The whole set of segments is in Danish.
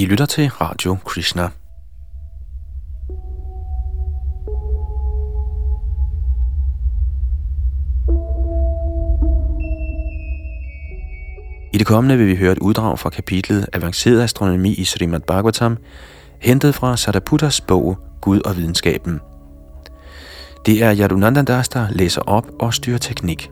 I lytter til Radio Krishna. I det kommende vil vi høre et uddrag fra kapitlet Avanceret astronomi i Srimad Bhagavatam, hentet fra Sadaputas bog Gud og videnskaben. Det er Yadunandandas, der læser op og styrer teknik.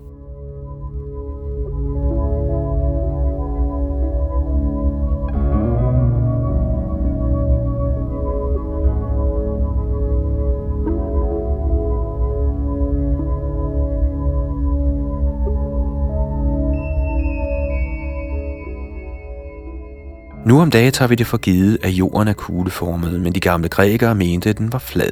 Nu om dagen tager vi det for givet, at jorden er kugleformet, men de gamle grækere mente, at den var flad.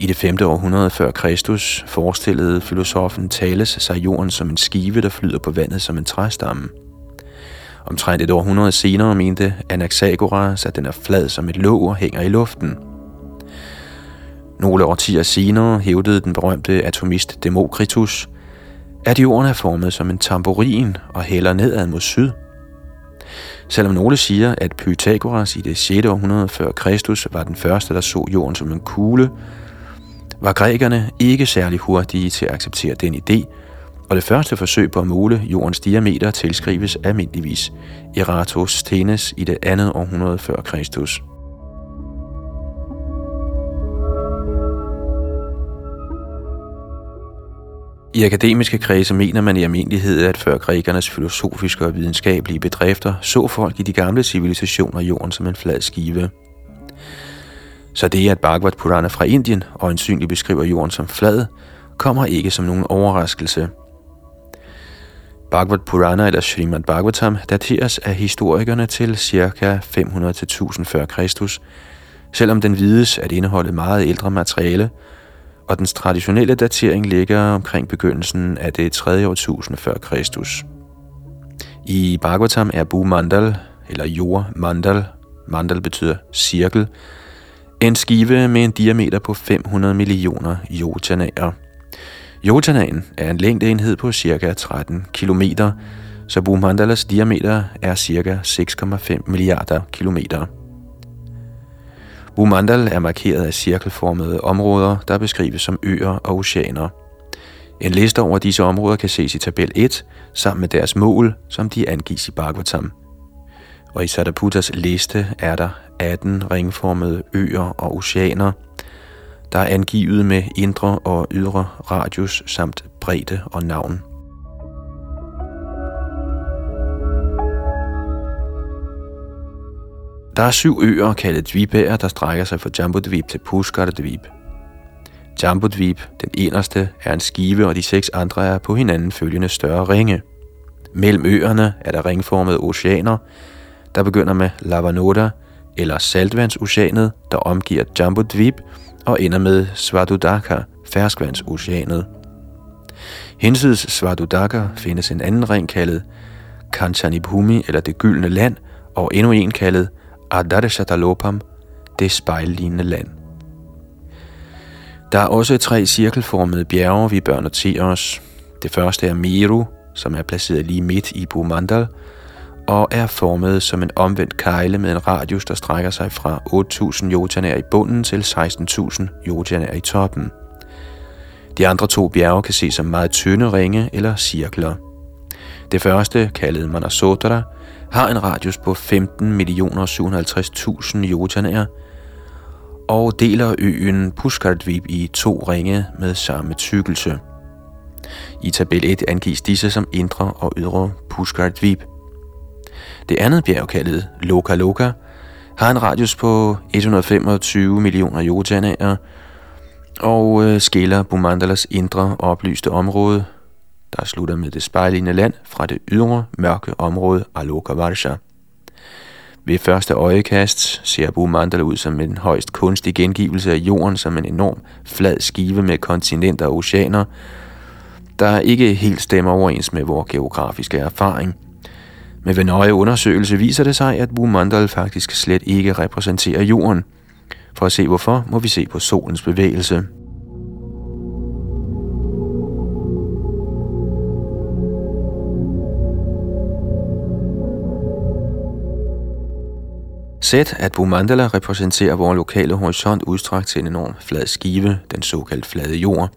I det 5. århundrede før Kristus forestillede filosofen Thales sig jorden som en skive, der flyder på vandet som en træstamme. Omtrent et århundrede senere mente Anaxagoras, at den er flad som et låg og hænger i luften. Nogle årtier senere hævdede den berømte atomist Demokritus, at jorden er formet som en tamburin og hælder nedad mod syd – Selvom nogle siger, at Pythagoras i det 6. århundrede før Kristus var den første, der så jorden som en kugle, var grækerne ikke særlig hurtige til at acceptere den idé, og det første forsøg på at måle jordens diameter tilskrives almindeligvis Eratosthenes i det andet århundrede før Kristus. I akademiske kredse mener man i almindelighed, at før grækernes filosofiske og videnskabelige bedrifter så folk i de gamle civilisationer jorden som en flad skive. Så det, at Bhagavad Purana fra Indien og ensynligt beskriver jorden som flad, kommer ikke som nogen overraskelse. Bhagavad Purana eller Srimad Bhagavatam dateres af historikerne til ca. 500-1000 f.Kr., selvom den vides at indeholde meget ældre materiale, og dens traditionelle datering ligger omkring begyndelsen af det 3. årtusinde før Kristus. I Bhagavatam er Bu Mandal, eller Jord Mandal, Mandal betyder cirkel, en skive med en diameter på 500 millioner jotanaer. Jotanaen er en længdeenhed på cirka 13 km, så Mandalas diameter er cirka 6,5 milliarder kilometer. Bumandal er markeret af cirkelformede områder, der beskrives som øer og oceaner. En liste over disse områder kan ses i tabel 1, sammen med deres mål, som de angives i Bhagavatam. Og i Sadaputas liste er der 18 ringformede øer og oceaner, der er angivet med indre og ydre radius samt bredde og navn. Der er syv øer kaldet Dvibæer, der strækker sig fra Jambudvip til Puskardvip. Jambudvip, den eneste, er en skive, og de seks andre er på hinanden følgende større ringe. Mellem øerne er der ringformede oceaner, der begynder med Lavanoda, eller saltvandsoceanet, der omgiver Jambudvip, og ender med Svadudaka, ferskvandsoceanet. Hinsides Svadudaka findes en anden ring kaldet Kanchanibhumi, eller det gyldne land, og endnu en kaldet Adarshatalopam, det spejllignende land. Der er også tre cirkelformede bjerge, vi bør notere os. Det første er Meru, som er placeret lige midt i Bhumandal, og er formet som en omvendt kejle med en radius, der strækker sig fra 8.000 jotanær i bunden til 16.000 jotanær i toppen. De andre to bjerge kan ses som meget tynde ringe eller cirkler. Det første, kaldet Manasotra, har en radius på 15.750.000 jotanær og deler øen Pushkardvip i to ringe med samme tykkelse. I tabel 1 angives disse som indre og ydre Pushkardvip. Det andet bjerg, kaldet Loka Loka, har en radius på 125 millioner jotanær og øh, skiller Bumandalas indre oplyste område der slutter med det spejlende land fra det ydre, mørke område Alokavarsha. Ved første øjekast ser Abu Mandala ud som en højst kunstig gengivelse af jorden som en enorm flad skive med kontinenter og oceaner, der ikke helt stemmer overens med vores geografiske erfaring. Men ved nøje undersøgelse viser det sig, at Bumandal faktisk slet ikke repræsenterer jorden. For at se hvorfor, må vi se på solens bevægelse. Sæt, at Bumandala repræsenterer vores lokale horisont udstrakt til en enorm flad skive, den såkaldte flade jord.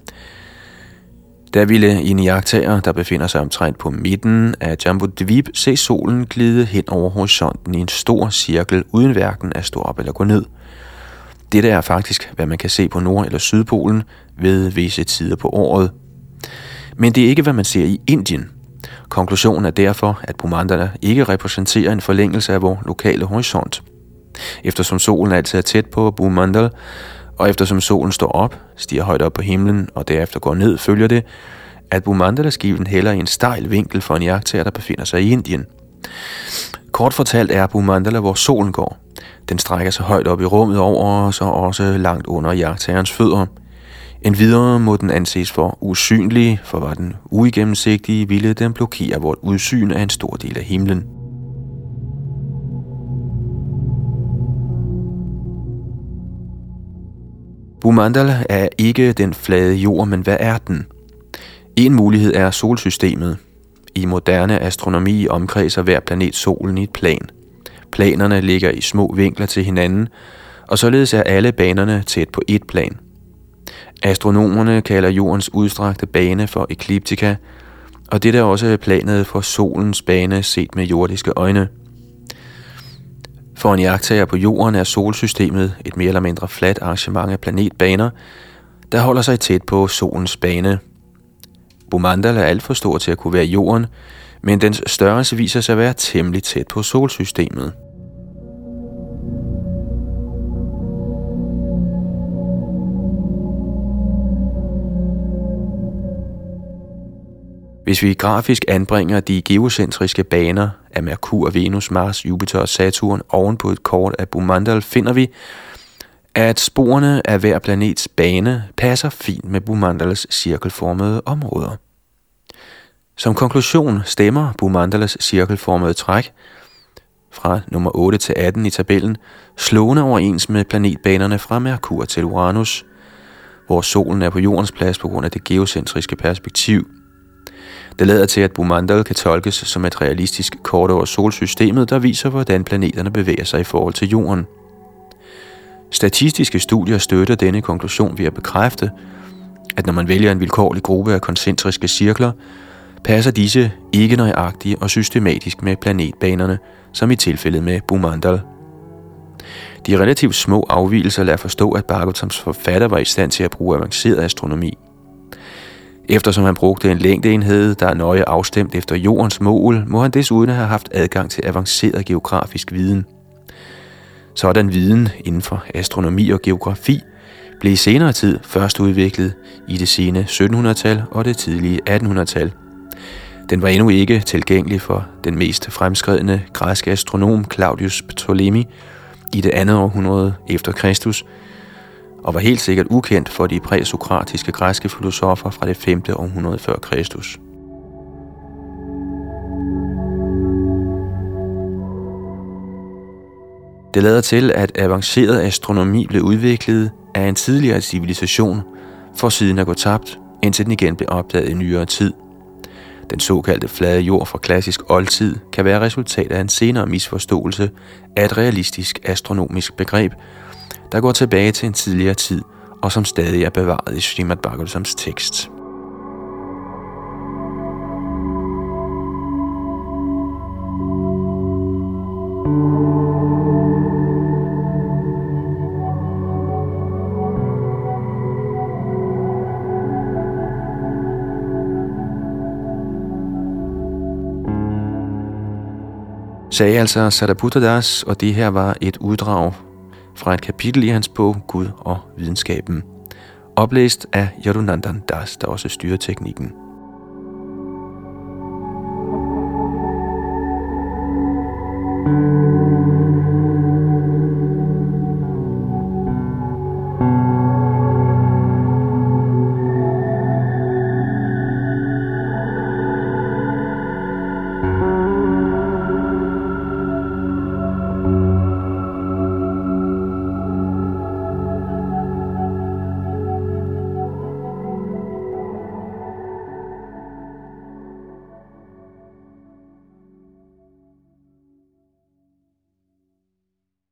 Der ville en iagtager, der befinder sig omtrent på midten af Jambu Dvib, se solen glide hen over horisonten i en stor cirkel, uden hverken at stå op eller gå ned. Dette er faktisk, hvad man kan se på Nord- eller Sydpolen ved visse tider på året. Men det er ikke, hvad man ser i Indien. Konklusionen er derfor, at Bumandala ikke repræsenterer en forlængelse af vores lokale horisont. Eftersom solen altid er tæt på Bumandal, og eftersom solen står op, stiger højt op på himlen og derefter går ned, følger det, at Bumandala-skiven hælder i en stejl vinkel for en jagttager, der befinder sig i Indien. Kort fortalt er Bumandala, hvor solen går. Den strækker sig højt op i rummet over os og også langt under jagttagerens fødder. En videre må den anses for usynlig, for var den uigennemsigtige, ville den blokere vort udsyn af en stor del af himlen. Bumandal er ikke den flade jord, men hvad er den? En mulighed er solsystemet. I moderne astronomi omkredser hver planet solen i et plan. Planerne ligger i små vinkler til hinanden, og således er alle banerne tæt på et plan. Astronomerne kalder jordens udstrakte bane for ekliptika, og det er også planet for solens bane set med jordiske øjne – for en jagttager på jorden er solsystemet et mere eller mindre fladt arrangement af planetbaner, der holder sig tæt på solens bane. Bumandal er alt for stor til at kunne være jorden, men dens størrelse viser sig at være temmelig tæt på solsystemet. Hvis vi grafisk anbringer de geocentriske baner af Merkur, Venus, Mars, Jupiter og Saturn oven på et kort af Bumandal, finder vi, at sporene af hver planets bane passer fint med Bumandals cirkelformede områder. Som konklusion stemmer Bumandalas cirkelformede træk fra nummer 8 til 18 i tabellen slående overens med planetbanerne fra Merkur til Uranus, hvor solen er på jordens plads på grund af det geocentriske perspektiv – det lader til, at Bumandal kan tolkes som et realistisk kort over solsystemet, der viser, hvordan planeterne bevæger sig i forhold til Jorden. Statistiske studier støtter denne konklusion ved at bekræfte, at når man vælger en vilkårlig gruppe af koncentriske cirkler, passer disse ikke nøjagtigt og systematisk med planetbanerne, som i tilfældet med Bumandal. De relativt små afvielser lader forstå, at Bargotams forfatter var i stand til at bruge avanceret astronomi – Eftersom han brugte en længdeenhed, der er nøje afstemt efter jordens mål, må han desuden have haft adgang til avanceret geografisk viden. Sådan viden inden for astronomi og geografi blev i senere tid først udviklet i det sene 1700-tal og det tidlige 1800-tal. Den var endnu ikke tilgængelig for den mest fremskredne græske astronom Claudius Ptolemy i det andet århundrede efter Kristus – og var helt sikkert ukendt for de præsokratiske græske filosofer fra det 5. århundrede før Kristus. Det lader til, at avanceret astronomi blev udviklet af en tidligere civilisation, for siden at gå tabt, indtil den igen blev opdaget i nyere tid. Den såkaldte flade jord fra klassisk oldtid kan være resultat af en senere misforståelse af et realistisk astronomisk begreb, der går tilbage til en tidligere tid, og som stadig er bevaret i Srimad Bhagavatams tekst. sagde altså Sadaputadas, og det her var et uddrag fra et kapitel i hans bog Gud og videnskaben, oplæst af Yadunandan Das, der også styrer teknikken.